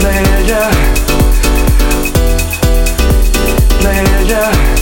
pleasure, pleasure.